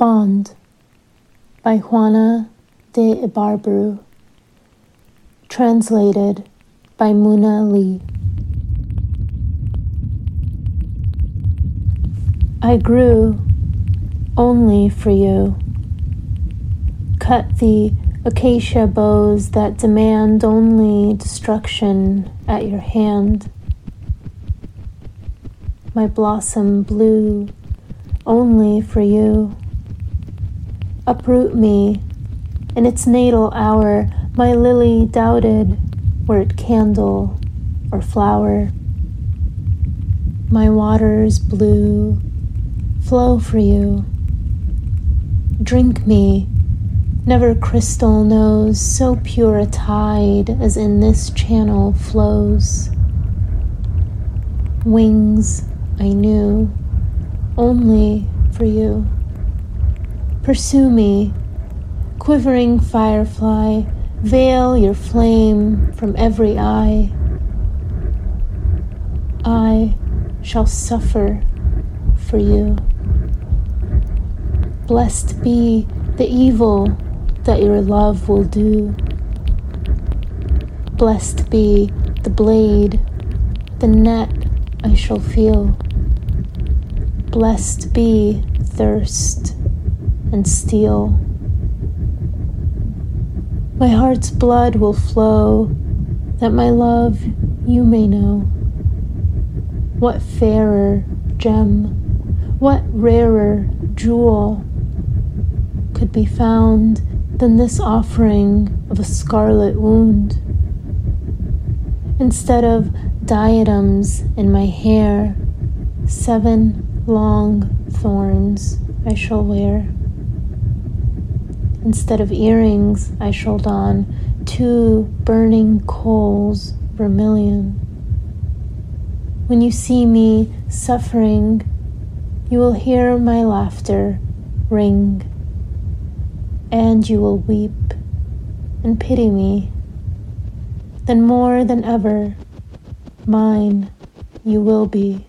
Bond by Juana de Ibarbourou. Translated by Muna Lee. I grew only for you. Cut the acacia boughs that demand only destruction at your hand. My blossom blew only for you uproot me. In its natal hour, my lily doubted were it candle or flower. My waters blue flow for you. Drink me, never crystal knows so pure a tide as in this channel flows. Wings I knew only for you. Pursue me, quivering firefly, veil your flame from every eye. I shall suffer for you. Blessed be the evil that your love will do. Blessed be the blade, the net I shall feel. Blessed be thirst and steel. My heart's blood will flow that my love you may know. What fairer gem, what rarer jewel could be found than this offering of a scarlet wound? Instead of diadems in my hair, seven long thorns I shall wear. Instead of earrings, I shall don two burning coals vermilion. When you see me suffering, you will hear my laughter ring, and you will weep and pity me. Then, more than ever, mine you will be.